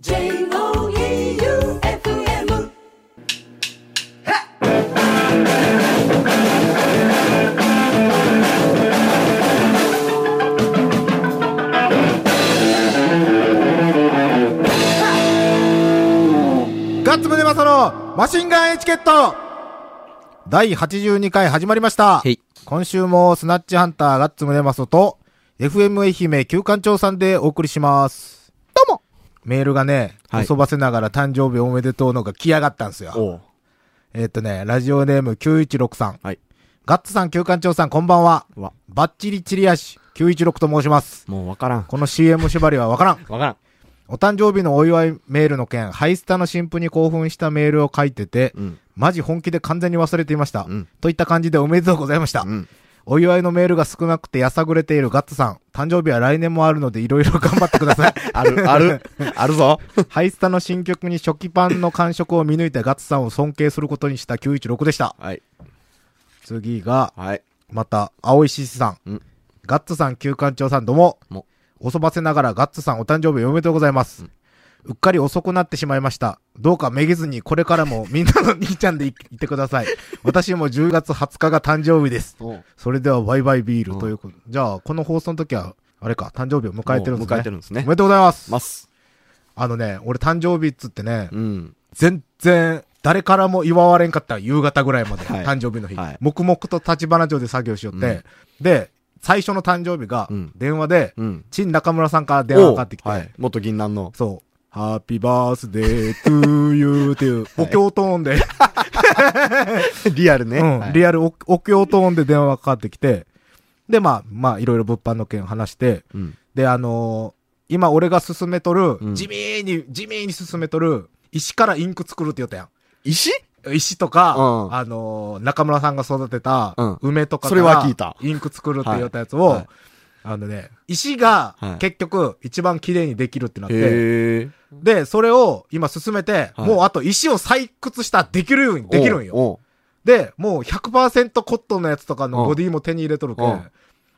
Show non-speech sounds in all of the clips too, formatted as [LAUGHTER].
J-O-E-U-F-M ガッツムネマソのマシンガンエチケット第82回始まりました。はい今週もスナッチハンターガッツムネマソと FM 愛媛旧館長さんでお送りします。メールがね、はい遊ばせながら誕生日おめでとうのが来やがったんですよ。えっとね、ラジオネーム9163。はい。ガッツさん旧館長さんこんばんは。わ、バッチリチリアシ916と申します。もうわからん。この CM 縛りはわからん。[LAUGHS] わからん。お誕生日のお祝いメールの件、ハイスタの新婦に興奮したメールを書いてて、うん。マジ本気で完全に忘れていました。うんといった感じでおめでとうございました。うん。お祝いのメールが少なくてやさぐれているガッツさん。誕生日は来年もあるのでいろいろ頑張ってください。[LAUGHS] ある、ある、あるぞ。ハイスタの新曲に初期パンの感触を見抜いたガッツさんを尊敬することにした916でした。はい。次が、はい。また、青石さん。うんガッツさん、旧館長さん、どうも。もおそばせながらガッツさんお誕生日おめでとうございます。うっかり遅くなってしまいました。どうかめげずにこれからも [LAUGHS] みんなの兄ちゃんでいいてください。私も10月20日が誕生日です。それではバイバイビーうんルということ。じゃあ、この放送の時は、あれか、誕生日を迎えてるんですね。迎えてるんですねおめでとうございます。ます。あのね、俺誕生日っつってね、うん。全然、誰からも祝われんかった夕方ぐらいまで、はい誕生日の日。はい黙々と立花城で作業しよって、で、最初の誕生日がうん、電話で、うん。陳中村さんから電話がかかってきて、はい。元銀杏の。そう。ハッピーバースデートゥーユーっていう、お経トーンで、[LAUGHS] リアルね。うん、はい。リアルおお経トーンで電話がかかってきて、で、まあ、まあ、いろいろ物販の件話して、うん。で、あのー今俺が進めとる、うん。地味に、地味に進めとる、石からインク作るって言ったやん。石？石とか、うん。あのー中村さんが育てたうん、梅とかそれは聞いた。インク作るって言ったやつを、はいはいあのね、石がはい結局一番綺麗にできるってなって、へえ。で、それを今進めて、はいもうあと石を採掘したらできるようにできるんよ。で、もう100%コットンのやつとかのボディも手に入れとるけ。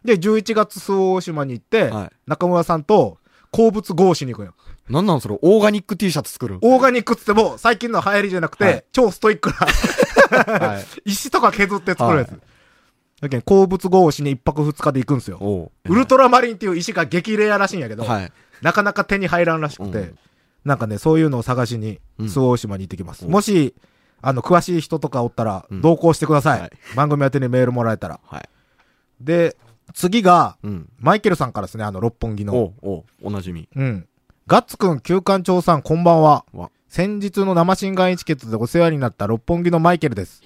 で、11月周防大島に行って、はい中村さんと鉱物合しに行くんよ。なんなんそれ？オーガニック T シャツ作る？オーガニックっつっても、最近の流行りじゃなくて、はい超ストイックな、はい。[LAUGHS] 石とか削って作るやつ。はいだけど鉱物合しに一泊二日で行くんですよ。ウルトラマリンっていう石が激レアらしいんやけど、はい。なかなか手に入らんらしくて、うんなんかね、そういうのを探しに、うん周防大島に行ってきます。うんもし、あの、詳しい人とかおったら、うん同行してください。はい番組宛てにメールもらえたら。はい。で、次が、うん。マイケルさんからですね、あの、六本木の。おう、おう、おなじみ。うん。ガッツくん、旧館長さん、こんばんは。わ。先日の生新眼エチケットでお世話になった六本木のマイケルです。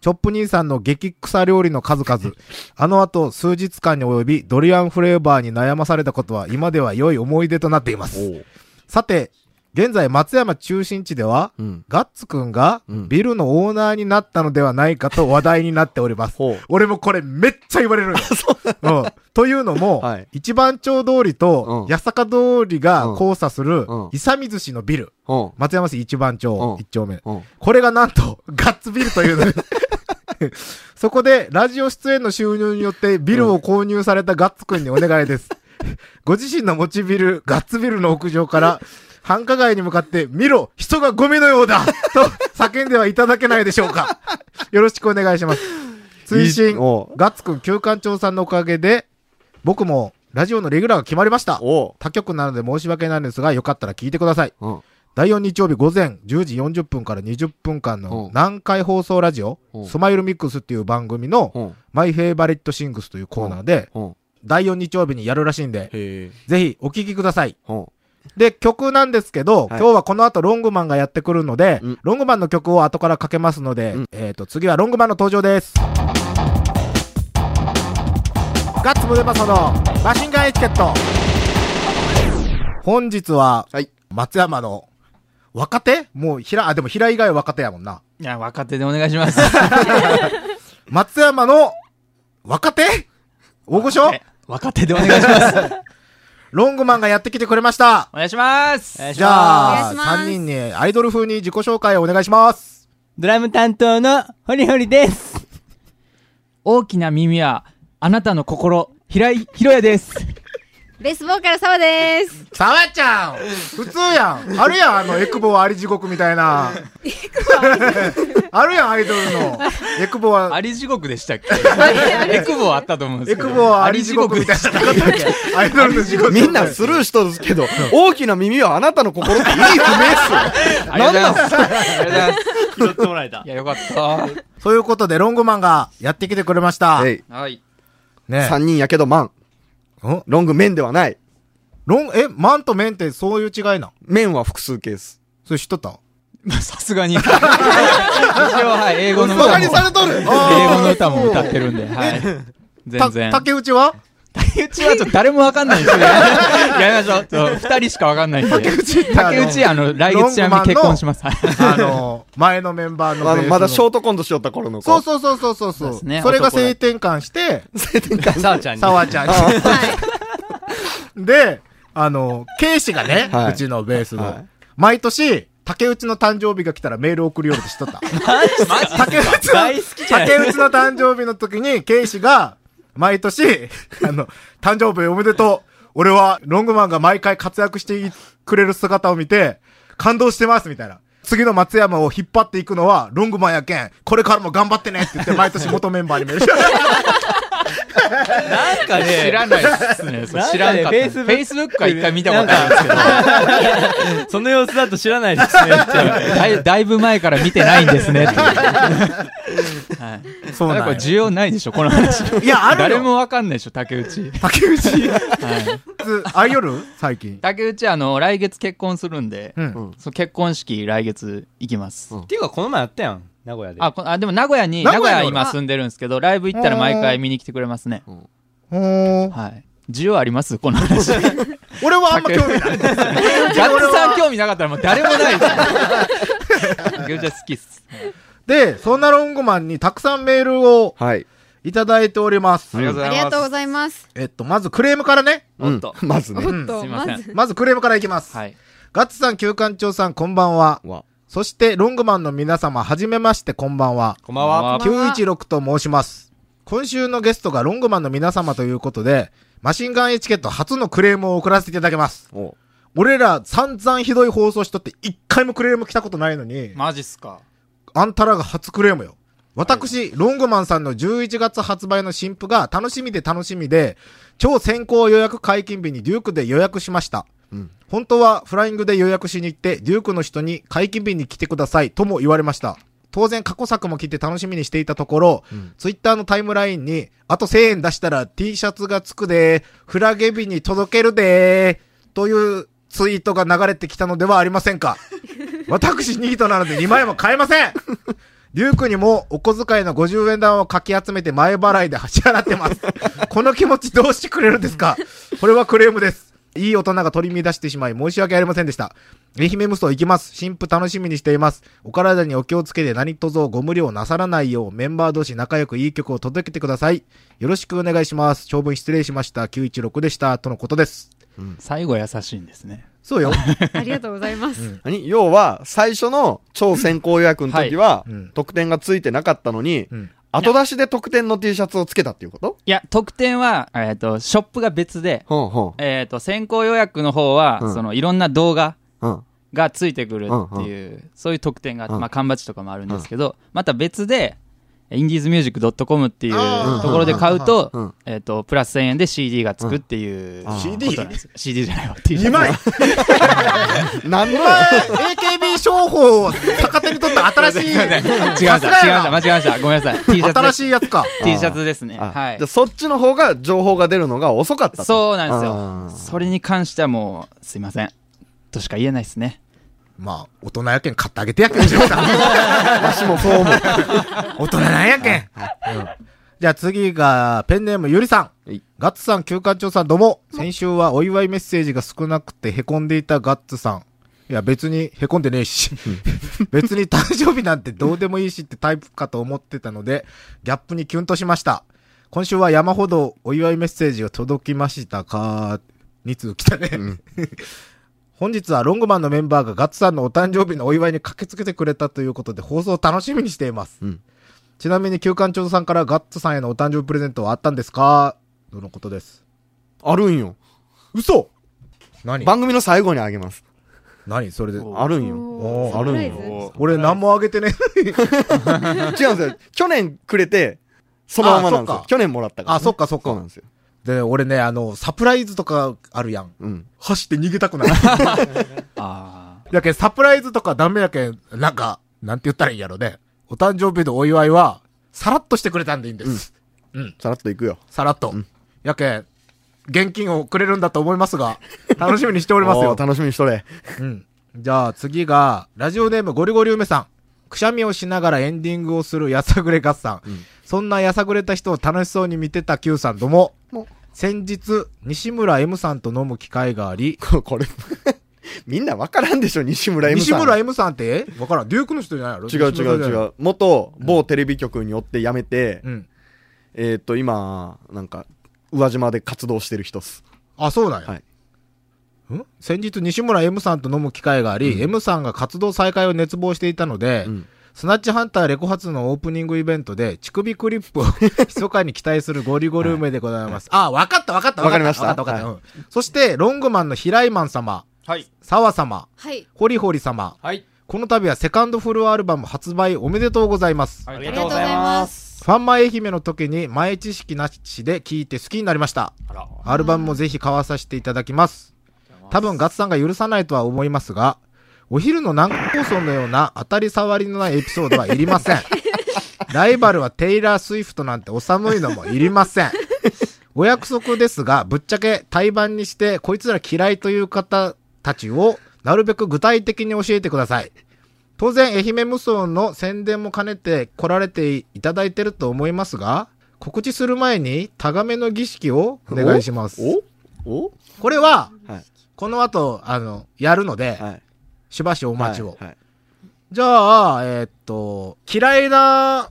ひチョップ兄さんの激臭料理の数々。あの後、数日間に及び、ドリアンフレーバーに悩まされたことは、今では良い思い出となっています。さて、現在、松山中心地では、うん。ガッツくんがうんビルのオーナーになったのではないかと話題になっております。俺もこれめっちゃ言われるんよ。[LAUGHS] うん。というのも、はい一番町通りとうん八坂通りが交差するうん伊佐水市のビル。うん。松山市一番町うん一丁目。うん。これがなんと、ガッツビルというの。[LAUGHS] そこで、ラジオ出演の収入によってビルを購入されたガッツくんにお願いです。[LAUGHS] ご自身の持ちビル、ガッツビルの屋上から、繁華街に向かって、見ろ人がゴミのようだ [LAUGHS] と叫んではいただけないでしょうかよろしくお願いします。追い伸いおう、ガッツくん旧館長さんのおかげで、僕もラジオのレギュラーが決まりました。他局なので申し訳ないんですが、よかったら聞いてください。うん。第4日曜日午前10時40分から20分間のうん南海放送ラジオ、うんスマイルミックスっていう番組のうん。 My Favorite Things というコーナーで、うん。第4日曜日にやるらしいんで。ぜひお聞きください。うん。で、曲なんですけど、はい今日はこの後ロングマンがやってくるので、うんロングマンの曲を後からかけますので、うんえっ、と、次はロングマンの登場です。ガッツムデパソのマシンガンエチケット。本日は、はい。松山の若手？もう、平、あ、でも平以外は若手やもんな。いや、若手でお願いします。[LAUGHS] 松山の若手？大御所？若手でお願いします。[LAUGHS] ロングマンがやってきてくれました。お願いします。じゃあ、お願いします3人にアイドル風に自己紹介をお願いします。ドラム担当のホリホリです。大きな耳は、あなたの心、平井、ひろやです。ベースボーカル澤です。さわちゃん普通やんあるやん、あの、エクボはあり地獄みたいな。あるやん、アイドルの。エクボはあ、り地獄でしたっけ？エクボあったと思うんですけど。エクボはあり地獄みたいな。[LAUGHS] アイドルの地獄。みんなスルーしとるんですけど、大きな耳はあなたの心って意味不明っすよ。ありがとうございます。ありがとうございます。拾ってもらえたい。や、よかった。そういうことで、ロングマンがやってきてくれました。はい。ね三人やけどマン。ん？ロングメンではない。ロン、え、マンとメンってそういう違いなん？メンは複数形です。それ知っとった？ま [LAUGHS] あさすがに。[LAUGHS] 一応、はい、英語の歌も。英れとる語の歌も歌ってるんで、はい。全た、然。竹内は？竹内はちょっと誰もわかんないんですよ。[LAUGHS] やめましょう。二人しかわかんないんで。竹内ってあの内、あの、来月ちなみに結婚します。はいあの、前のメンバーのまだショートコントしよった頃の子。そうそうそうそうそう。そそれが性転換して、さあちゃんに。[LAUGHS] 沢ちゃんに。[LAUGHS] で、あの、ケイシがね、はいうちのベースの、はい毎年、竹内の誕生日が来たらメール送るようにしとった。マジ竹内の、竹内の誕生日の時に、ケイシが、毎年、[LAUGHS] あの、誕生日おめでとう。俺は、ロングマンが毎回活躍してくれる姿を見て、感動してます、みたいな。次の松山を引っ張っていくのは、ロングマンやけん、これからも頑張ってねって言って、毎年元メンバーにメールしてなんかね、知らないですね。知らんかった。フェイスブックは一回見たことあるんですけど。[LAUGHS] その様子だと知らないですね。[LAUGHS] だいだいぶ前から見てないんですねって。はい。そうなん需要ないでしょ、この話。いや、あるよ。誰もわかんないでしょ、竹内。竹内。はい。アイドル最近。竹内、あの、来月結婚するんで、うん。そう結婚式来月行きます。うんっていうか、この前やったやん。名古屋で。あ、こあ、でも名古屋に、名古名古屋の屋今住んでるんですけど、ライブ行ったら毎回見に来てくれますね。ほーはい。需要あります？この話。ガ [LAUGHS] ッ俺はあんま興味ない。[LAUGHS] ツさん興味なかったらもう誰もないですよ。竹内は好きっす。で、そんなロングマンにたくさんメールをはい。いただいております。ありがとうございます。ありがとうございます。えっと、まずクレームからね。うん。まずね。おっと、すいませんまず。まずクレームからいきます。はい。ガッツさん、旧館長さん、こんばんは。わ。そして、ロングマンの皆様、はじめまして、こんばんは。こんばんは。こんばんは916と申します。今週のゲストがロングマンの皆様ということで、マシンガンエチケット初のクレームを送らせていただきます。お俺ら散々ひどい放送しとって一回もクレーム来たことないのに、マジっすか。あんたらが初クレームよ。私、ロングマンさんの11月発売の新譜が楽しみで楽しみで、超先行予約解禁日にデュークで予約しました。うん本当はフライングで予約しに行って、デュークの人に解禁日に来てくださいとも言われました。当然過去作も来て楽しみにしていたところ、んツイッターのタイムラインに、あと1000円出したら T シャツがつくで、フラゲ日に届けるで、というツイートが流れてきたのではありませんか。[LAUGHS] 私ニートなので2枚も買えませんデュークにもお小遣いの50円玉をかき集めて前払いで支払ってます。この気持ちどうしてくれるんですか？これはクレームです。いい大人が取り乱してしまい申し訳ありませんでした。愛媛無双行きます。新婦楽しみにしています。お体にお気をつけて何卒ご無理をなさらないようメンバー同士仲良くいい曲を届けてください。よろしくお願いします。長文失礼しました。916でした。とのことです。最後優しいんですね。そうよ。[LAUGHS] ありがとうございます。何？要は、最初の超先行予約の時はうんうん、特典がついてなかったのにうん、後出しで特典の T シャツをつけたっていうこと？いや、特典は、えっ、と、ショップが別で、ほんほえっ、と、先行予約の方は、うん。その、いろんな動画ん。うん。がついてくるっていう、そういう特典があって、うん。まあ、缶バッジとかもあるんですけど、また別で、インディーズミュージック .com っていうところで買うと、うんえっ、と、プラス1000円で CD がつくっていう、うん CD？CD じゃないわ、T シャツ2枚？なんのお前、AKB 商法を逆手に取った新しい。[LAUGHS] 違いました、違いました、間違えました。ごめんなさい。T シャツ。新しいやつか。[LAUGHS] T シャツですね。あはい。そっちの方が情報が出るのが遅かったとそうなんですあよ。ーそれに関してはもう、すいません。としか言えないですね。まあ、大人やけん買ってあげてやけん、ジョーさん私もそう思う。[LAUGHS] 大人なんやけん。うんじゃあ次が、ペンネームゆりさんはい。ガッツさん、旧館長さん、どうも。先週はお祝いメッセージが少なくて凹んでいたガッツさん。いや、別に凹んでねえし。[LAUGHS] 別に誕生日なんてどうでもいいしってタイプかと思ってたので、ギャップにキュンとしました。今週は山ほどお祝いメッセージが届きましたか ?2 通来たね。[LAUGHS] 本日はロングマンのメンバーがガッツさんのお誕生日のお祝いに駆けつけてくれたということで放送を楽しみにしています。うんちなみに旧館長さんからガッツさんへのお誕生日プレゼントはあったんですか？とのことです？あるんよ。嘘何？番組の最後にあげます。何？それで？あるんよ。あるんよ。俺何もあげてね。違うんですよ。去年くれて、そのままなんです。よ去年もらったからね。あ、そっかそっかそうなん。ですよ。で、俺ね、あの、サプライズとかあるやん。うん。走って逃げたくない。[LAUGHS] あやけん、サプライズとかダメやけん、なんか、なんて言ったらいいんやろね。お誕生日のお祝いは、さらっとしてくれたんでいいんです。さらっといくよ。さらっと。やけん、現金をくれるんだと思いますが、楽しみにしておりますよ。[LAUGHS] 楽しみにしとれ。うん。じゃあ次が、ラジオネームゴリゴリ梅さん。くしゃみをしながらエンディングをするやさぐれ合算。そんなやさぐれた人を楽しそうに見てた Q さんどうもも。先日、西村 M さんと飲む機会があり、こ [LAUGHS] これ、[LAUGHS] みんなわからんでしょ、西村 M さん。西村 M さんって？わからん。デュークの人じゃないやろ？違う違う違う。う。元某テレビ局によって辞めて、うん。えっと、今、なんか、宇和島で活動してる人っす。あ、そうなんや。はいん？先日西村 M さんと飲む機会があり、M さんが活動再開を熱望していたので、うんスナッチハンターレコ発のオープニングイベントで、乳首クリップを [LAUGHS] 密かに期待するゴリゴリ梅でございます。あ、わかったわかったわかりましたわかったわかった。はうんそして、ロングマンの平井マン様、はい。沢様、はい。ホリホリ様、はい。この度はセカンドフルアルバム発売おめでとうございます。あありがとうございます。ファンマ愛媛の時に前知識なしで聴いて好きになりました。アルバムもぜひ買わさせていただきます。多分ガッツさんが許さないとは思いますが、お昼の南放送のような当たり障りのないエピソードはいりません。[LAUGHS] ライバルはテイラー・スウィフトなんてお寒いのもいりません。お約束ですが、ぶっちゃけ対バンにしてこいつら嫌いという方たちをなるべく具体的に教えてください。当然、愛媛無双の宣伝も兼ねて来られていただいてると思いますが、告知する前に、タガメの儀式をお願いします。お？お？これは、はい。この後、あの、やるので、はい。しばしお待ちを。はいはいじゃあ、えーっと、嫌いな、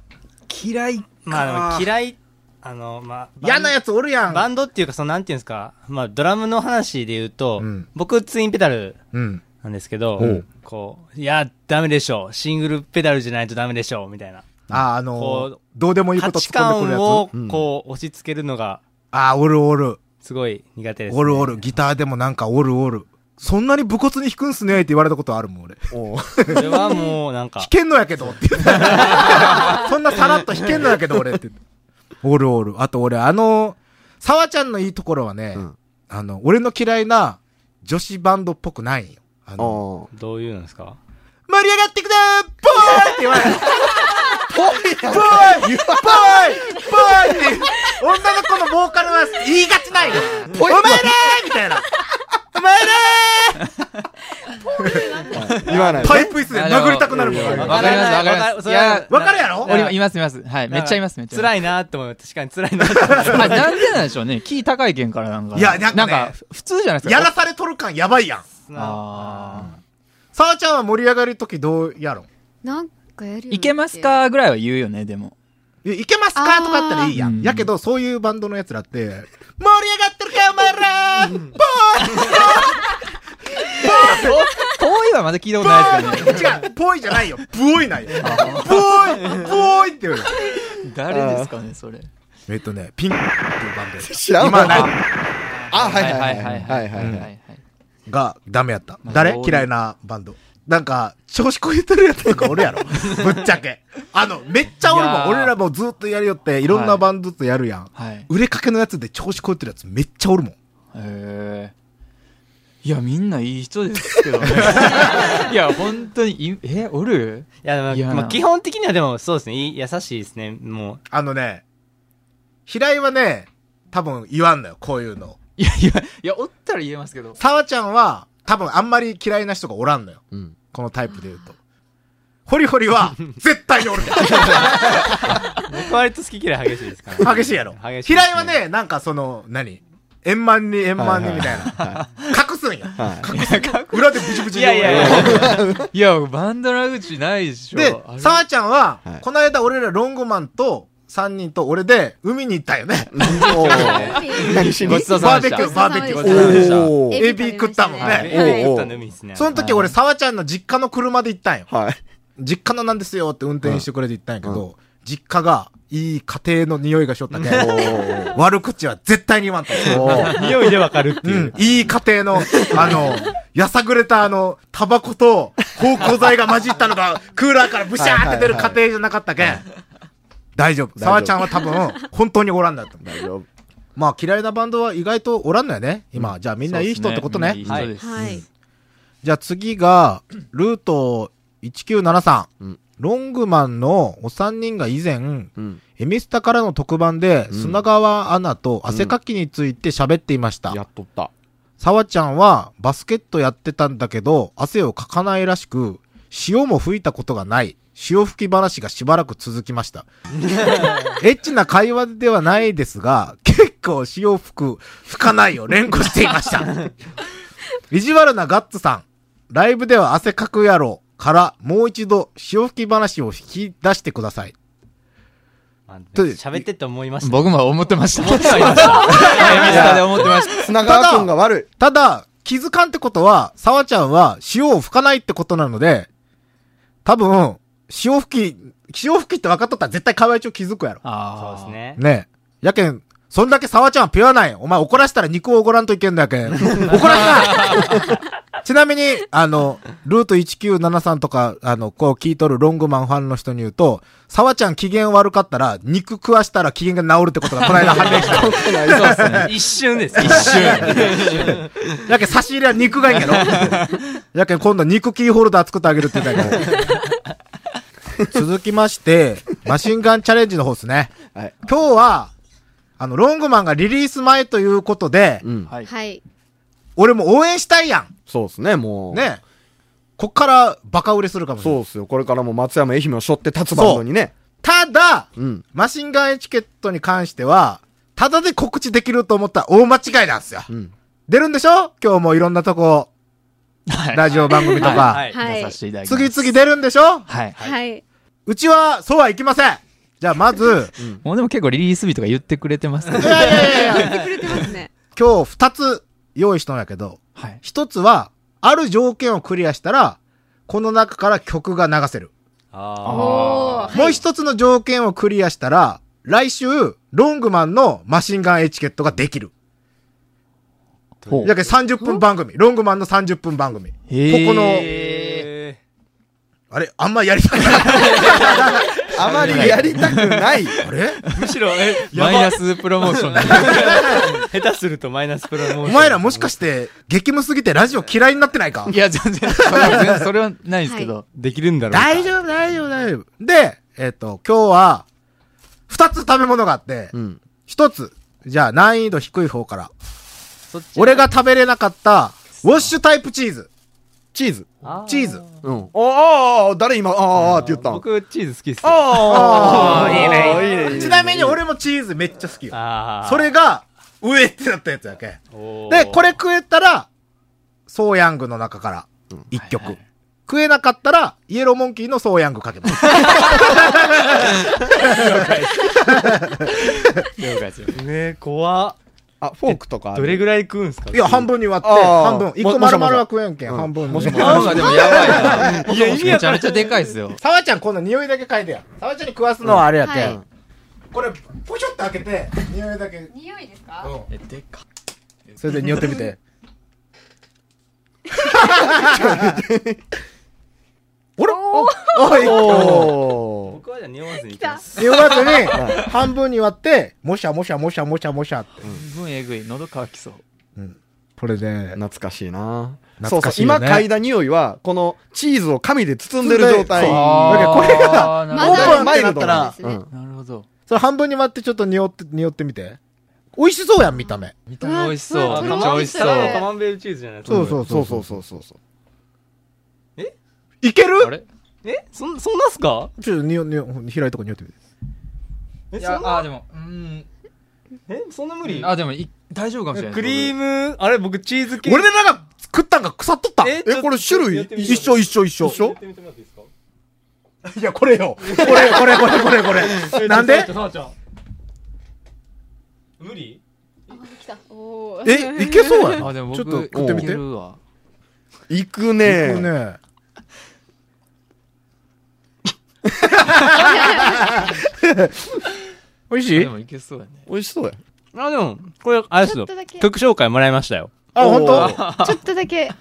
嫌い。まあ、嫌い、あの、まあ、嫌なやつおるやん。バンドっていうか、その、なんていうんですか、まあ、ドラムの話で言うと、うん僕、ツインペダルうん。なんですけどおう、こう、いや、ダメでしょ。シングルペダルじゃないとダメでしょ。みたいな。あ、あこのう、どうでもいいこと突っ込んでくるや観をうん、こう、押し付けるのが、つ。あ、おるおる。すごい苦手です、ね。おるおる。ギターでもなんかおるおる。そんなに武骨に弾くんすねって言われたことあるもん、俺。それはもう、なんか弾、けんのやけどって言って。[LAUGHS] そんなさらっと弾けんのやけど、俺って。おるおる。あと俺、あの、沢ちゃんのいいところはね、うんあの、俺の嫌いな女子バンドっぽくないんよ。あの、おどういうのですか盛り上がってくぜボーイって言われる。ボーイボーイボーイボーイって、女の子のボーカルは言いがちないよ。お前らーみたいな。お前らー言わないー。パイプ椅子で殴りたくなるもん。わかりわます、わかります。いや、かるやろ？います、います。はい。めっちゃいます、めっちゃ。辛いなって思う。確かに辛いなって思う。[LAUGHS] あなんでなんでしょうね。キー高いけんからなんか。いやなんかね普通じゃないですか。やらされとる感やばいやん。あ沢ちゃんは盛り上がるときどうやろんなんかやるいけますかぐらいは言うよね、でも。いやいけますかとかあったらいいやん。やけど、そういうバンドのやつらって、盛り上がってるか、お前らーボーはまだ聞いたことないですかね。違う、ぽいじゃないよ。ブオイなんよ。ブオイブオイって言うよ。誰ですかね、それ。えっとね、ピンクっていうバンド知らんない。あ、はいはいはい。ははいいはいはいはい。はい。が、ダメやった。まあ誰嫌いなバンド。なんか、調子こいてるやつとかおるやろ。ぶっちゃけ。あの、めっちゃおるもん。俺らもずっとやりよって、いろんなバンドとやるやん。はい。売れかけのやつで調子こいてるやつめっちゃおるもん。へえ。いや、みんないい人ですけどね。[LAUGHS] いや、本当にい、え、おる？いや、でいやも、まあ、基本的にはでもそうですね。優しいですね。もあのね、平井はね、多分言わんのよ、こういうの。いやいや、いや、おったら言えますけど。沢ちゃんは、多分あんまり嫌いな人がおらんのよ。うん。このタイプで言うと。ホリホリは、[LAUGHS] 絶対におる [LAUGHS] 僕割と好き嫌い激しいですから、ら。激しいやろ。激しいです平井はね、なんかその、何？円満に円満にみたいな。隠すんや。は裏でブチブチいやいやいやいや、[LAUGHS] バンドラ口ないでしょ。であ、れ沢ちゃんははい、この間俺らロングマンと、3人と俺で海に行ったよね。何しに？ごちそうさまでした。バーベキュー、バーベキュごー。ちそうさまでした。おーエビ食ったもんねはい。おうおうエビ食ったの海ですね。その時俺、沢ちゃんの実家の車で行ったんよ。はい。実家のなんですよって運転してくれて行ったんやけど、実家がいい家庭の匂いがしょったけ悪口は絶対に言わんと。[LAUGHS] 匂いでわかるってういう。ん、いい家庭の、あの、やさぐれたあの、タバコと芳香剤が混じったのが、クーラーからブシャーって出る家庭じゃなかったけん。大丈夫。丈夫沢ちゃんは多分、本当におらんだと。大丈夫。まあ嫌いなバンドは意外とおらんのよね。今、じゃあみんないい人ってことね。いい人です。はい。じゃあ次が、ルート1973。うんロングマンのお三人が以前、うん。エミスタからの特番で、うん砂川アナと汗かきについて喋っていました。やっとった。沢ちゃんはバスケットやってたんだけど、汗をかかないらしく、潮も吹いたことがない。潮吹き話がしばらく続きました。[LAUGHS] エッチな会話ではないですが、結構潮吹く、吹かないを連呼していました。[LAUGHS] 意地悪なガッツさん。ライブでは汗かくやろから、もう一度潮吹き話を引き出してください。喋ってって思いました。僕も思ってました。思ってはいました。[LAUGHS] 思ってました。砂川くんが悪い。ただ、気づかんってことは、沢ちゃんは潮を吹かないってことなので、多分、潮吹き、潮吹きって分かっとったら絶対河合町気づくやろ。あそうです。ね。ねえ。やけん、そんだけ沢ちゃんはピュアない。お前怒らしたら肉をおごらんといけんだやけん。[LAUGHS] 怒らすなちなみに、あの、ルート1973とか、あの、こう聞いとるロングマンファンの人に言うと、沢ちゃん機嫌悪かったら、肉食わしたら機嫌が治るってことがこの間判明した。そうですね。一瞬です。一瞬。やけん差し入れは肉がいいんやろやけん今度肉キーホルダー作ってあげるって言ったけど。続きまして、マシンガンチャレンジの方ですね。はい。今日は、あの、ロングマンがリリース前ということで、うん。はい。はい。俺も応援したいやそうですね、もん。う。。ね。こっからバカ売れするかもしれない。そうっすよ。これからも松山愛媛を背負って立つバンドにね。ただ、うん。マシンガンエチケットに関しては、ただで告知できると思ったら大間違いなんですよ。うん。出るんでしょ？今日もいろんなとこ、はいラジオ番組とか。はい。はい。次々出るんでしょ？はい。はい。うちは、そうはいきません。じゃあまず、もうでも結構リリース日とか言ってくれてますけど。いやいやいやいや、言ってくれてますね。今日二つ用意したんやけど、はい。一つは、ある条件をクリアしたら、この中から曲が流せる。あおー。もう一つの条件をクリアしたら、来週、ロングマンのマシンガンエチケットができる。ほうやけん30分番組。ロングマンの30分番組。ここの、えあれあんまやりたくない。[LAUGHS] あまりやりたくない。あれ？むしろ、え、マイナスプロモーションで。[LAUGHS] 下手するとマイナスプロモーション。お前らもしかして、激務すぎてラジオ嫌いになってないか？いや、全然、それは全然それはないですけど。できるんだろうか。大丈夫、大丈夫、大丈夫。で、えっ、と、今日は、二つ食べ物があって、うん。一つ、じゃあ難易度低い方から。そっち俺が食べれなかった、ウォッシュタイプチーズ。チーズ。あチーズ。うん。ああ、誰今、ああって言ったん僕、チーズ好きっすよ。ああーいいね、いいね。ちなみに俺もチーズめっちゃ好きよ。それが、上ってなったやつやけ。で、これ食えたら、ソーヤングの中から、一曲。食えなかったら、イエローモンキーのソーヤングかけます。了解ですよ。ね怖っ。あ、フォークとか。どれぐらい食うんすか？いや、半分に割って、半分。一個丸々は食えんけん、うん半分に。もしもしなんかでもやばいな。いや意味めちゃめちゃでかいですよ。さわちゃん、今度匂いだけ嗅いでや。さわちゃんに食わすのはあれやけん。はいこれ、ポショって開けて、匂いだけ。匂いですか？うんえ、でか。それで匂ってみて。[LAUGHS] おらおいおー。僕はじゃあ匂わずにいきます。匂わずに、[LAUGHS] 半分に割って、もしゃもしゃもしゃもしゃもしゃって。すごいえぐい。喉乾きそう。これで、懐かしいな懐かしいよねそうそう、今嗅いだ匂いは、このチーズを紙で包んでる状態。だけどこれがオープンってなったらマイルドな、るほど。それ半分に割ってちょっと匂って、匂ってみて。美味しそうやん、見た目。見た目美味しそう。めっちゃ美味しそう。カマンベールチーズじゃないそうそうそうそうそうそう。いける？あれ？え？そん、そんなっすか？ちょっと匂、匂、開いとこ匂ってみて。え、いや、そんな？あ、でも、うん。え、そんな無理？あ、でもい、大丈夫かもしれない。クリーム、あれ僕チーズ系。俺でなんか食ったんが腐っとった？ええ、これ種類？一緒一緒一緒。一緒やってみてもらっていいですか？いや、これよ。これ、これ、これ、これ、これ。なんで？無理？あ、来た。おーえ、いけそうやな。あ、でもちょ僕、っと食ってみていけるわ。行くねいくね。[LAUGHS] 美味しい？でもいけそうだね。美味しそうや。あ、でも、これ、あれですよちょっとだ。け曲紹介もらいましたよ。あ、本お当ーちょっとだけ、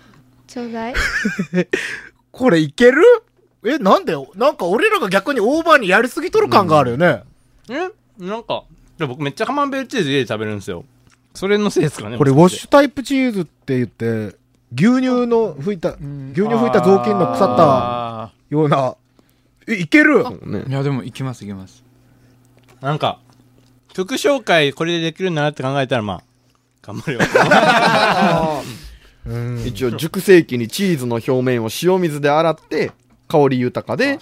ちょうだい。[LAUGHS] これいける？え、なんで？なんか俺らが逆にオーバーにやりすぎとる感があるよね。え？なんか、で僕めっちゃカマンベールチーズ家で食べるんですよ。それのせいですかね。これウォッシュ。ュタイプチーズって言って、牛乳の吹いた、牛乳吹いた雑巾の腐ったあような、え、いける？いや、でもいきますいきます。なんか、曲紹介これでできるんだなって考えたら、まあ、頑張るよ。[LAUGHS] うん。一応熟成機にチーズの表面を塩水で洗って、香り豊かで、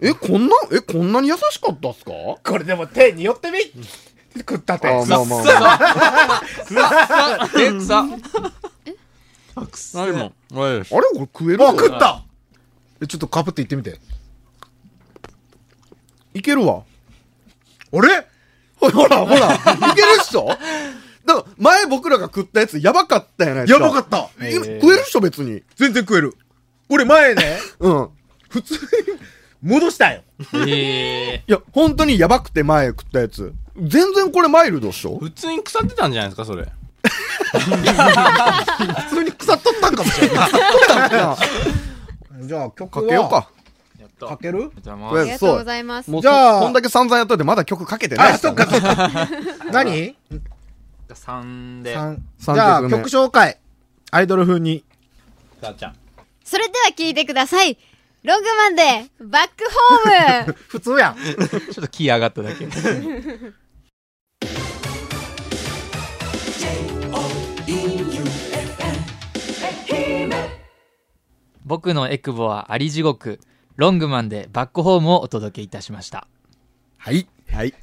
え、こんな、え、こんなに優しかったっすか？これでも手によってみ。食った手。あまあまあまあ。え、草。あ、草。あ、れこれ食えるあ、ぞ食った。え、ちょっとかぶっていってみて。いけるわ。あれ？[LAUGHS] ほら、ほら、いけるっしょ？だから、前僕らが食ったやつやばかったやないですか。やばかった今食えるっしょ、別に。全然食える。俺前ね、[LAUGHS] うん。普通に戻したよ。えいや、本当にやばくて前食ったやつ。全然これマイルドっしょ？ー、普通に腐ってたんじゃないですか、それ。[LAUGHS] 普通に腐っとったんかもしれない。じゃあ曲はかけようか。かける？じゃありがとうございます。じゃあそこんだけ散々やっといてまだ曲かけてないあ、そっかそっか。[LAUGHS] 何？3で。じゃあ曲紹介。アイドル風に。さあちゃん。それでは聞いてください。ロングマンで、バックホーム [LAUGHS] 普通やん。[LAUGHS] ちょっとキー上がっただけ。僕のエクボはあり地獄。ロングマンでバックホームをお届けいたしました。はい。はい。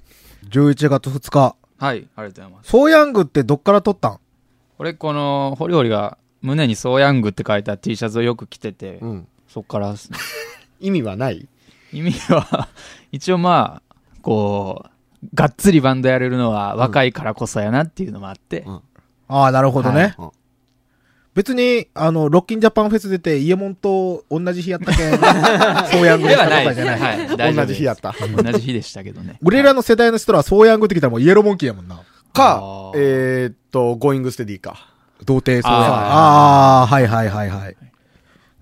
11月2日。はい、ありがとうございます。ソーヤングってどっから撮ったん？これ、この、ホリホリが胸にソーヤングって書いた T シャツをよく着てて、うん。そっからね、[LAUGHS] 意味はない？意味は、一応まあ、こう、がっつりバンドやれるのは若いからこそやなっていうのもあって、うんああ、なるほどね。うん別に、あの、ロッキンジャパンフェス出て、イエモンと同じ日やったけん、[LAUGHS] So Young ではないとかじゃない。はい、同じ日やった。同じ日でしたけどね。俺らの世代の人らは So Young ってきたらもうイエローモンキーやもんな。かえーっと、ゴーイングステディか。童貞ソーヤング。あーあはいはいはいはい。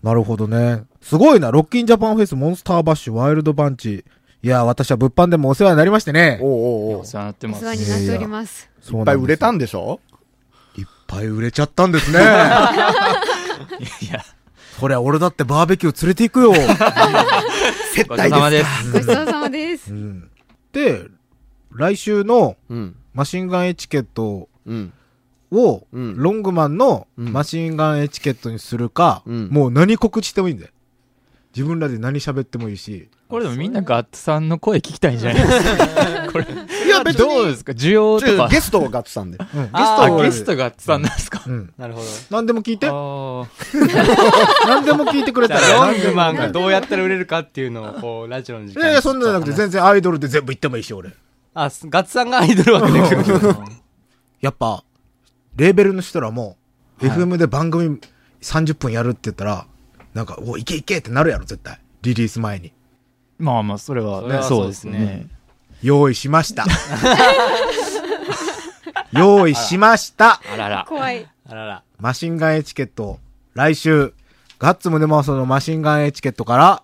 なるほどね。すごいな。ロッキンジャパンフェス、モンスターバッシュ、ワイルドバンチ。いや、私は物販でもお世話になりましてね。おうおうおうお世話になっておます。世話になっております。いっぱい売れたんんでしょ？ぱい売れちゃったんですね。[LAUGHS] いや、そりゃ俺だってバーベキュー連れて行くよ。[LAUGHS] 接ごちそうさまです。ごちそうさまです。うんで、来週のうん。マシンガンエチケットうん。を、うんロングマンのうんマシンガンエチケットにするか、うんもう何告知してもいいんだよ。自分らで何喋ってもいいし。これでもみんなガッツさんの声聞きたいんじゃないですか？これ、いや、別に。どうですか需要とか？ゲストをガッツさんで。うんゲストゲストガッツさんなんですか？うん。なるほど。何でも聞いて。[LAUGHS] 何でも聞いてくれじたら。ロングマンがどうやったら売れるかっていうのを、こう、ラジオの時間いやいや、そんなんじゃなくて全然アイドルで全部言ってもいいし、俺。あ、すガッツさんがアイドル枠で来る。やっぱ、レーベルの人らも、FM で番組30分やるって言ったら、なんか、お、いけいけってなるやろ、絶対。リリース前に。まあまあ、それはそれはそううですすねね。用意しました。[LAUGHS] 用意しました。あらら。怖い。あらら。マシンガンエチケット、来週、ガッツムネマソのマシンガンエチケットから、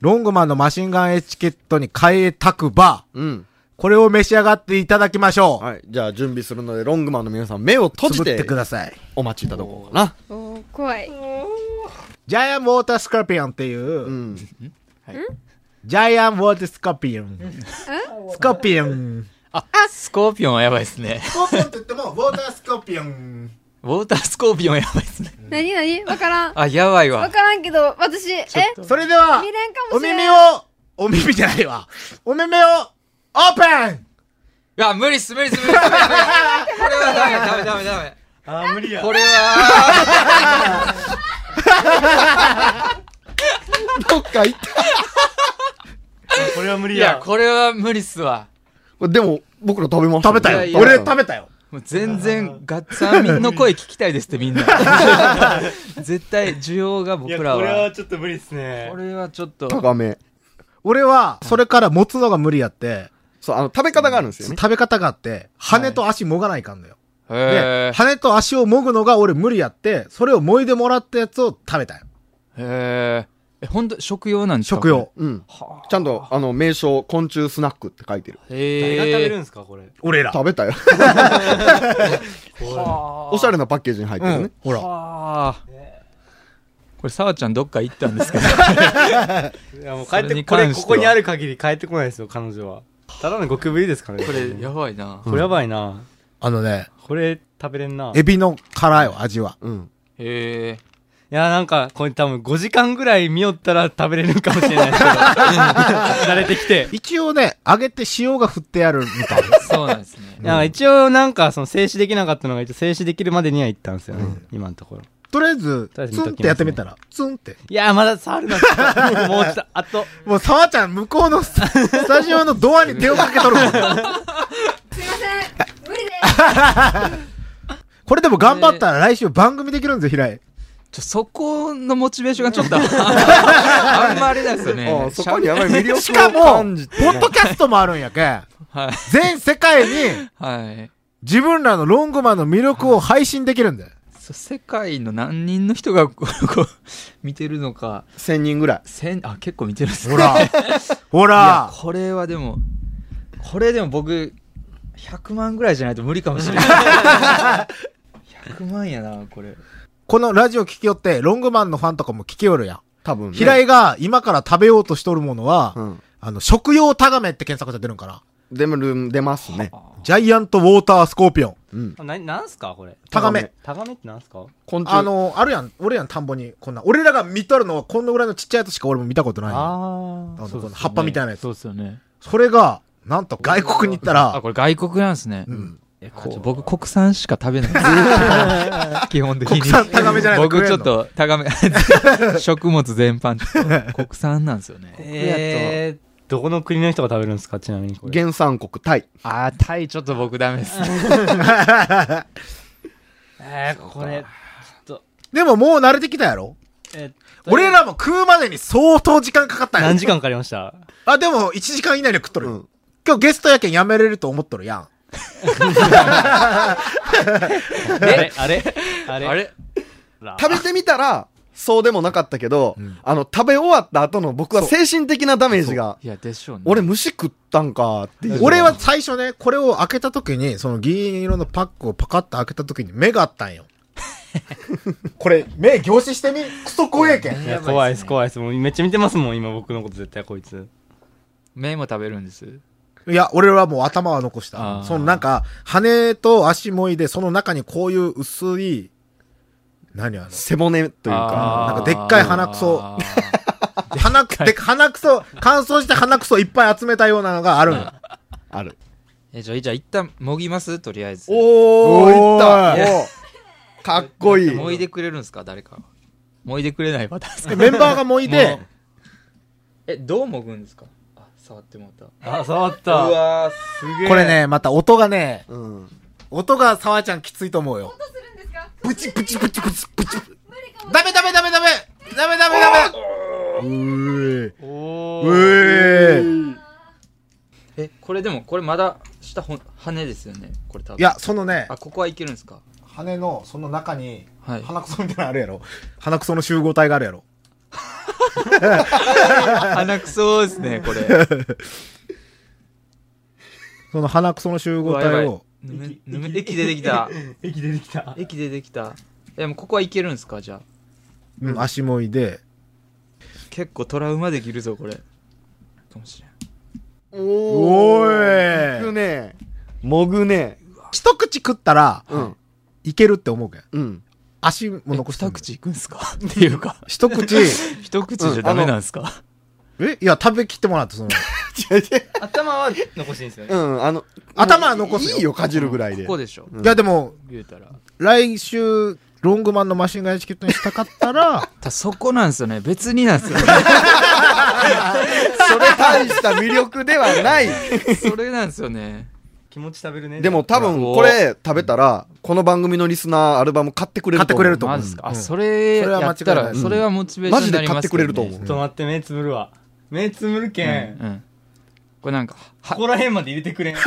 ロングマンのマシンガンエチケットに変えたくば、うん。これを召し上がっていただきましょう。はい。じゃあ準備するので、ロングマンの皆さん、目を閉じつぶっててください。お待ちいただこうかな。おー怖い。ジャイアンウォータースカーピオンっていう、うん。ジャイアンウォータースカーピオン。スカーピオン。あ、スコーピオンはやばいですね。スカーピオンって言っても、ウォータースカーピオン。ウォータースコーピオンやばいですね。なになにわからん。あ、やばいわ。わからんけど、私、え？それではおもしれん。耳を、お耳じゃないわ。お耳を、オープンいや、無理っす、無理っす、無理っす。これはダメ、ダメ、ダメ、ダメ。あー、無理や。これは、どっか行った。これは無理いや、や。これは無理っすわ。でも、僕ら食べました食べたいやい。やよ俺食べたよ。もう全然、ガッツさんの声聞きたいですって、[LAUGHS] みんな。[LAUGHS] 絶対、需要が僕いや、らはこれは。ちょっと無理っすねこ。れはちょっと、高め。ウ俺は、それから持つのが無理やって、そう、あの、食べ方があるんですよね。食べ方があって、羽と足もがないかんのよ。へで、羽と足をもぐのが俺無理やって、それをもいでもらったやつを食べたよ。え。へえ。え、ほんと、食用なんですか？食用。。うん。はちゃんと、あの、名称、昆虫スナックって書いてる。へえ。誰が食べるんですか、これ？俺ら。食べたよ。[LAUGHS] はあ。おしゃれなパッケージに入ってるね。ほら。はあ。これ、さわちゃんどっか行ったんですけど。[LAUGHS] いや、もう帰って、それにこれ、関してはここにある限り帰ってこないですよ、彼女は。ただの極ぶりですからね。これ、やばいな。これやばいな。あのね、これ、食べれんな。エビの辛いよ、味は。うん。へえ。いや、なんか、これ多分5時間ぐらい見よったら食べれるかもしれないですけど。[LAUGHS] 慣れてきて。一応ね、揚げて塩が振ってあるみたい。そうなんですね。いや、一応なんか、その静止できなかったのが、一応静止できるまでには行ったんですよね。今のところ。とりあえず、ツンってやってみたら、ツンって。いや、まだ触るな。もうちょっと、あと。もう、沢ちゃん、向こうのス [LAUGHS] スタジオのドアに手をかけとるもん。すいません。無理です。これでも頑張ったら来週番組できるんですよ、平井。ちょ、そこのモチベーションがちょっと、[LAUGHS] あんまりなんですよね。ああそこにやばい魅力しかも、を感じて。ポッドキャストもあるんやけん。はい。全世界にはい。自分らのロングマンの魅力を配信できるんだよ。世界の何人の人がこう、見てるのか、1000人ぐらい。千、あ、結構見てるんですね。ほら。ほら。これはでも、これでも僕、100万ぐらいじゃないと無理かもしれない。[LAUGHS] 100万やな、これ。このラジオ聞きよって、ロングマンのファンとかも聞きよるやん。多分ね。平井が今から食べようとしとるものは、うん。あの、食用タガメって検索で出るんかな。出る、出ますね。ジャイアントウォータースコーピオン。うん。あな、なんすかこれ？タガメ。タガメってなんすか？昆虫。あ、の、あるやん、俺やん、田んぼに、こんな。俺らが見とるのはこんなぐらいのちっちゃいやつしか俺も見たことない。あああのこの葉っぱみたいなやつそうですよね。それが、なんと外国に行ったあ、ら、これ外国なんですね。うん。えこう僕国産しか食べないです。[LAUGHS] 基本的に。国産タガメじゃない僕ちょっと、タガメ、[LAUGHS] 食物全般、ちょっと [LAUGHS] 国産なんですよね。えー、どこの国の人が食べるんですか？ちなみにこれ。原産国タイ。あー、タイちょっと僕ダメです。えー、これ、でももう慣れてきたやろ？え俺らも食うまでに相当時間かかったんや何時間かかりました？あ、でも1時間以内で食っとるよ。うん。今日ゲストやけんやめれると思っとるやん。あれあれあれあれ？食べてみたら、そうでもなかったけど、うんあの、食べ終わった後の僕は精神的なダメージが、いや、でしょうね。俺虫食ったんかっていう。俺は、最初ね、これを開けた時に、その銀色のパックをパカッと開けた時に目があったんよ。[LAUGHS] これ、目凝視してみクソ怖えけん。いや怖いです、怖いです。もうめっちゃ見てますもん、今僕のこと絶対こいつ。[LAUGHS] 麺も食べるんです。いや、俺はもう頭は残した。そのなんか、羽と足もいで、その中にこういう薄い、何あの、背骨というか、なんかでっかい鼻くそ。[LAUGHS] 鼻く、で、鼻くそ、乾燥した鼻くそいっぱい集めたようなのがあるんよ。[LAUGHS] ある。え、じゃあ、じゃあ一旦、もぎます？とりあえず。おー、いった。かっこいい。もいでくれるんですか？誰か。もいでくれないパターン。ですかメンバーがもいで。え、どうもぐんですか？あ、触ってもらった。あ、触っうた。わー、すげえ。これ。ね、また音がね、うん。音が沢ちゃんきついと思うよ。どうするんですか？プチプチプチプチプチ。ダメダメダメダメダメダメダメうーうおー。ーえ、これでも、これまだ、下ほん、羽ですよね？これ多分。いや、そのねあ、、ここはいけるんですか？羽のその中に、はい。鼻くそみたいなのあるやろ。鼻くその集合体があるやろ。[LAUGHS] 鼻くそですね、これ。[LAUGHS] その鼻くその集合体を。駅出てきた。駅出てきた。駅出てきた。え、もうここはいけるんですかじゃあ？うん、足もいで。結構トラウマできるぞ、これ。かもしれん。おおー。もぐいね。もぐね。一口食ったら、うん。いけるって思うけん。うん。足も残して二口いくんすか？っていうか。[LAUGHS] 一口、一口じゃダメなんですか、えいや、食べきってもらって、その、頭は残していいんですよね。うん、あの、頭は残すよいいよ、かじるぐらいで。ここでしょうんいや、でも、言うたら。来週、ロングマンのマシンガンチケットにしたかったら、たそこなんですよね。別になんですよね。[LAUGHS] それ大した魅力ではない。それなんですよね。気持ち食べるね。でも多分これ食べたら、この番組のリスナーアルバム買ってくれると思う。買ってくれると思うマジですか？あ、うんそれそれは間違いないやったら、それはモチベーションになりますけど、ね。マジで買ってくれると思うちょっと待って、目つぶるわ。目つむるけん。うん。これなんか、は、ここら辺まで入れてくれん。[LAUGHS]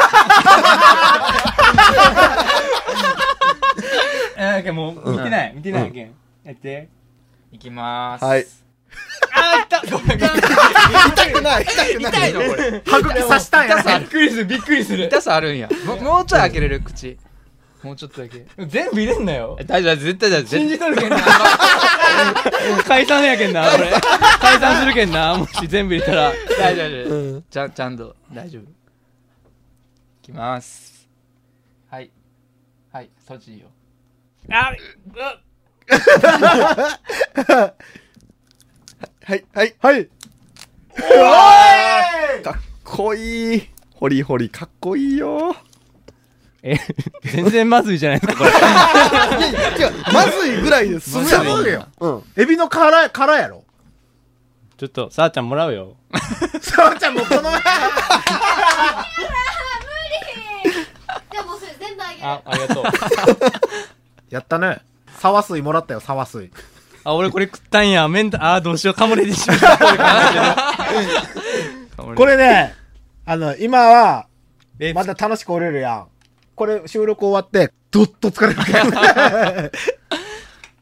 えなんかもう、見てない。見てないけん。やって。いきまーす。はい。あー、痛っごめんごめん痛くない、痛くない。痛いのこれ。歯茎刺したんやね。びっくりする、びっくりする。痛さあるんや。ももうちょい開けれる口。もうちょっとだけ。全部入れんなよえ。大丈夫、絶対大丈夫。信絶じとるけんな。[LAUGHS] 解散やけんな、俺。解散するけんな、もし全部入れたら。対大丈夫、大丈夫。ちゃん、ちゃんと、大丈夫。いきます。はい。はい、そっちいいよ。あ、[LAUGHS] はい、はい。はい。かっこいい。ホリホリかっこいいよ。え、全然まずいじゃないですか、これ。いやまずいぐらいで済むやろ。そうよ。うん。エビの殻、殻やろ。ちょっと、さあちゃんもらうよ。[LAUGHS] さあちゃんもうこの前。じゃあもうそれ全部あげる。あ、ありがとう。[LAUGHS] やったね。沢水もらったよ、沢水。あ、俺これ食ったんや。メンタ、あー、どうしよう、カモレでしまった。これね、あの、今は、えまだ楽しく折れるやん。これ収録終わって、どっと疲れる。[LAUGHS]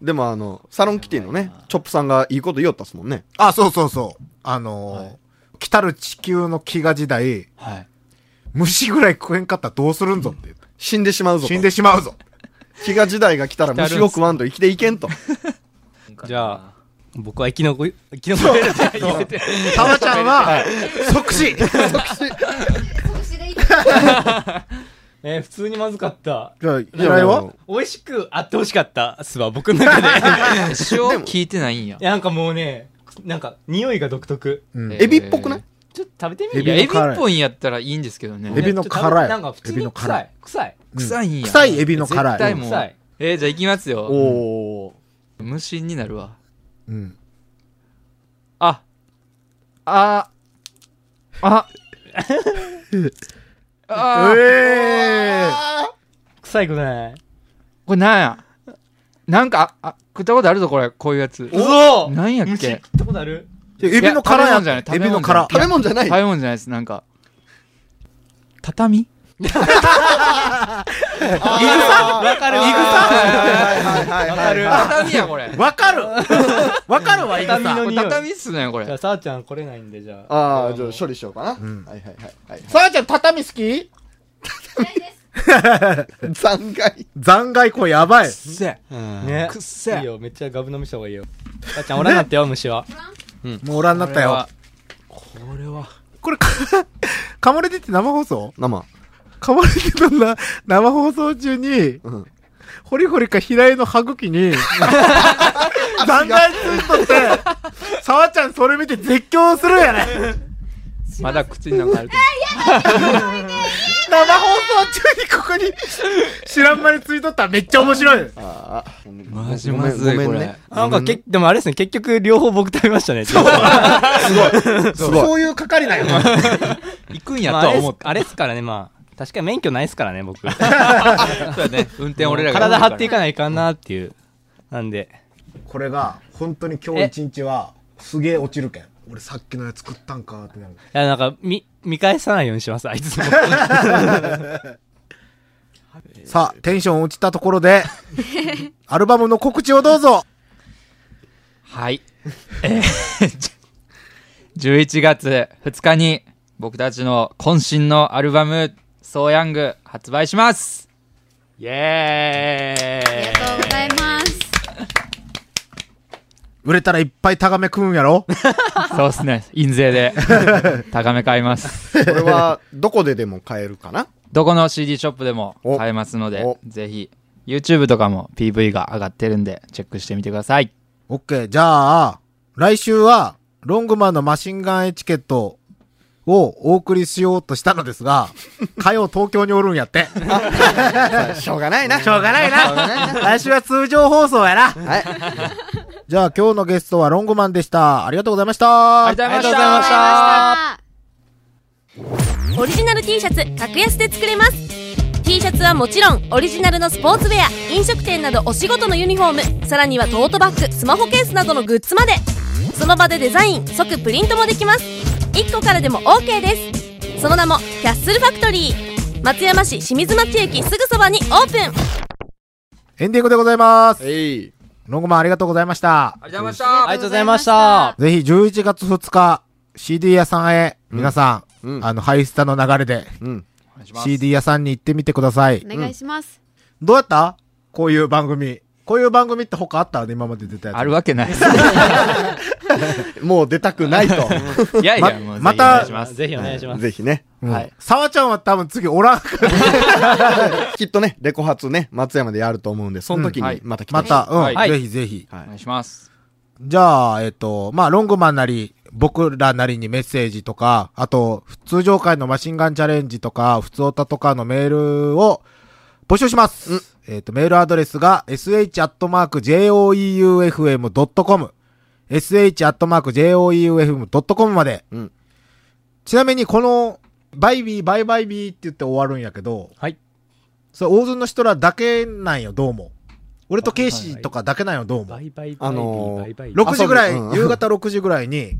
でもあの、サロンキティのね、チョップさんがいいこと言おったっすもんね。あ、そうそうそう。あのー来たる地球の飢餓時代、はい。虫ぐらい食えんかったらどうするんぞって。死んでしまうぞと。死んでしまうぞ。[LAUGHS] 飢餓時代が来たら虫を食わんと生きていけんと。[LAUGHS] じゃあ、僕は生き残り、生き残れるって言って。沢ちゃんは、即死即死でいい。[LAUGHS] えー普通にまずかった。じゃあ、平井は？美味しくあってほしかったっすわ、僕の中で。[LAUGHS] い塩聞いてないんや。や、なんかもうね、なんか、匂いが独特。うんエビっぽくない？ちょっと食べてみエいや、エビっぽいんやったらいいんですけどね。エビの辛いなんか普通エビのに臭い。臭い。臭いんや。臭いエビの辛い絶対もう。臭い。えー、じゃあ行きますよ。おー。無心になるわ。うん。あ。あ。あ。[LAUGHS] あ。ええ臭いことない？これなんや？なんか、あ、あ食ったことあるぞ、これ。こういうやつ。嘘なんやっ虫食けったことある？エビの殻やいや食べ物じゃないエビの殻。食べ物じゃない食べ物じゃないです、なんか。畳？わかるわ。はいはいはいはいはい。畳や、これ。わかるわかるわ、イグさん。畳っすね、これ。じゃあ、さあちゃん来れないんで、じゃあ。ああ、じゃあ処理しようかな。んはいはいはいはい。さあちゃん、畳好き？[LAUGHS] 残骸。残骸これやばい。せえ。ね。くっせえいいよ、めっちゃガブ飲みした方がいいよ。さあちゃん、おらんなってよ、虫は。もうおらんなったよ。これは。これ、か、[LAUGHS] かもれてって生放送？生。かもれてたんだ、生放送中に、うん。ホリホリか平井の歯茎に、残骸ついとって、沢ちゃんそれ見て絶叫するやね。[LAUGHS] まだ口になんかあるけど。[LAUGHS] 生放送中にここに、知らん間についとったらめっちゃ面白い。ああ。マジまずいごめんね。なんか、け、でもあれですね、結局、両方僕食べましたね。[LAUGHS] すごい。そういう係なんよ。行くんやとは思った。あれっすからね、まあ。確かに免許ないっすからね、僕。[LAUGHS] そうだね。運転俺らが。体張っていかないかんなっていう。なんで。これが、本当に今日一日は、すげえ落ちるけん。俺さっきのやつ食ったんかってなる。いや、なんか、み、見返さないようにします、あいつも。[LAUGHS] [LAUGHS] さあ、テンション落ちたところで、アルバムの告知をどうぞはい。えー、じゅ11月2日に僕たちの渾身のアルバム、ソーヤング発売しますイェーイありがとうございます。売れたらいっぱいタガメ食うんやろ？[LAUGHS] そうっすね。印税で高め買います。これは、どこででも買えるかな？どこの CD ショップでもお買えますのでお、ぜひ、YouTube とかも PV が上がってるんで、チェックしてみてください。オッケー。じゃあ、来週は、ロングマンのマシンガンエチケットをお送りしようとしたのですが、[LAUGHS] 火曜東京におるんやって。[LAUGHS] しょうがないな。しょうがないな。来週は通常放送やな。はい。[LAUGHS] じゃあ今日のゲストはロングマンでした。ありがとうございました。ありがとうございましありがとうございましたありがとうございました。オリジナル T シャツ格安で作れます T シャツはもちろんオリジナルのスポーツウェア飲食店などお仕事のユニフォームさらにはトートバッグスマホケースなどのグッズまでその場でデザイン即プリントもできます1個からでも OK ですその名もキャッスルファクトリー松山市清水町駅すぐそばにオープンエンディングでございます。えい。ロングマンありがとうございました。ありがとうございました。ありがとうございました。ぜひ11月2日、CD 屋さんへ、皆さん、うんあの、ハイスタの流れで、うん。CD 屋さんに行ってみてください。お願いします。どうやった？こういう番組。こういう番組って他あった？今まで出たやつ。あるわけないです。[LAUGHS] もう出たくないと。[LAUGHS] いやいや、まもうまたぜひお願いします。ぜひお願いします。ぜひね。うんはい沢ちゃんは多分次おらんから。[LAUGHS] きっとね、レコ発ね、松山でやると思うんで、その時にまた来てまた、うん、はいぜひぜひ。お願いします。じゃあ、えっと、まあ、ロングマンなり、僕らなりにメッセージとか、あと、通常回のマシンガンチャレンジとか、普通オタとかのメールを募集します。えっと、メールアドレスが sh.joeufm.com sh.joeufm.com まで。うんちなみに、この、バイビー、バイバイビーって言って終わるんやけど、はい。それ、大津の人らだけなんよ、どうも。俺とケイシーとかだけなんよ、どうもバ。イバイバイビあのーーバイバイビー。6時ぐらい、夕方6時ぐらいに、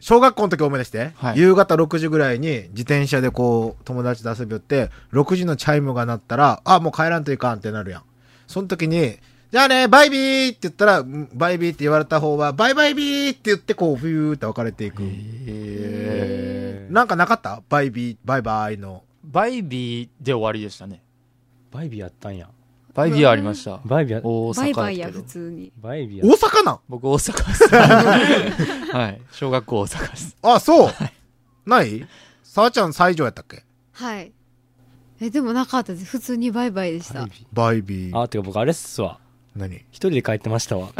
小学校の時思い出して、はい夕方6時ぐらいに自転車でこう、友達と遊び寄って、6時のチャイムが鳴ったら、あ、もう帰らんといかんってなるやん。その時に、じゃあね、バイビーって言ったら、うんバイビーって言われた方は、バイバイビーって言って、こう、フューって分かれていく。なんかなかった？バイビー、バイバイの。バイビーで終わりでしたね。バイビーやったんや。バイビーはありました。バイビーや、大バイバイや、阪やけど普。通に。バイビーや大阪なん？僕大阪です。はい。小学校大阪です。[LAUGHS] あ、そう？ない？沢ちゃん西条やったっけ？はい。え、でもなかったです。普通にバイバイでしたバイ。ビー。バイビー。あ、てか僕あれっすわ。何？一人で帰ってましたわ。[LAUGHS]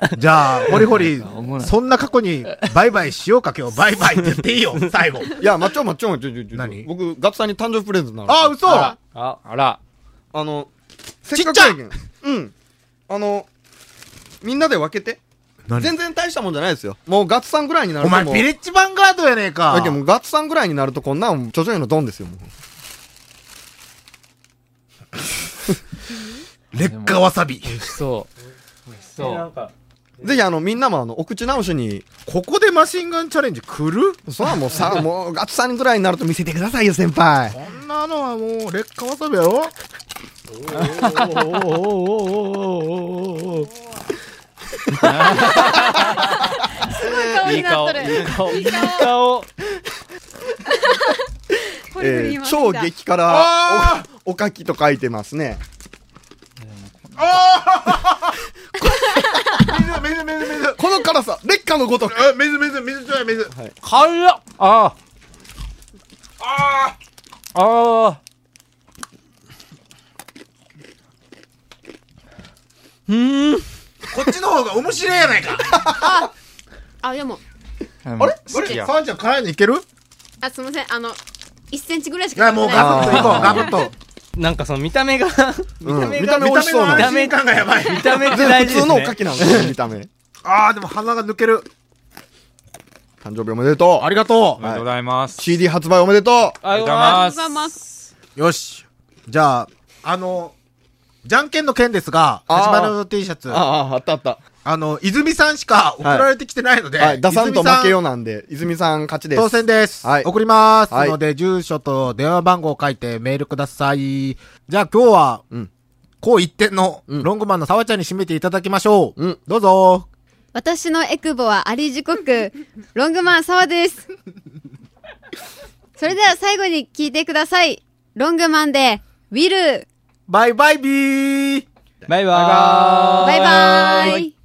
[LAUGHS] じゃあ、ホリホリ [LAUGHS] そんな過去に、バイバイしようか、今日。バイバイって言っていいよ、[LAUGHS] 最後。いや、まっちょまっちょまっちょちょちょ何？僕、ガッツさんに誕生日プレゼントなの。あ、嘘ああ、あら。あの、せちっちゃいやけんうん。あの、みんなで分けて。何？全然大したもんじゃないですよ。もうガッツさんぐらいになるお前、ともう。ビレッジヴァンガードやねえかだけ。どもうガッツさんぐらいになるとこんなん、ちょちょいのドンですよ、もう。劣化わさび。美味しそう。美味しそう。なんか、ぜひあの、みんなもあの、お口直しに、ここでマシンガンチャレンジ来る？そらもうさ、もう、ガッツさんぐらいになると見せてくださいよ、先輩。こんなのはもう、劣化わさびやろ？顔にないい顔、っとる。いい顔、いい顔。えー超激辛おかきと書いてますね。水、水、水、水。この辛さ、劣化のごとく。あ水、水、水ちょい、水。辛っああ。ああ。ああ。こっちの方が面白いやないか。あ、でも、ああれあれサンちゃん辛いのいける？あ、すみません。あの、1センチぐらいしいや、かもうガブッといこう、ガブッと。なんかその見た目が、うん見見た目が、た目美味しそうな見た目感がやばい。見た目って全大事ですね然普通のおか。きなんですよ、見た目。[LAUGHS] あー、でも鼻が抜ける。誕生日おめでとありがとおめでとうございます。う。CD 発売おめでとう。ありがとうございありがとうます。ございます。う。よし。じゃあ、あの、じゃんけんの件ですが、あー立花の T シャツ。あああ、あったあった。の、泉さんしか送られてきてないので、はい、出さんと負けよう。なんで、泉さん勝ちです。当選です。はい送ります。はいので、住所と電話番号を書いてメールください。じゃあ今日は、うんこう一点の、うんロングマンの沢ちゃんに締めていただきましょう。うんどうぞ。私のエクボはアリ時刻、[LAUGHS] ロングマン沢です。それでは最後に聞いてください。ロングマンで、ウィル、バイバイビーバイバーイ。バイバーイ。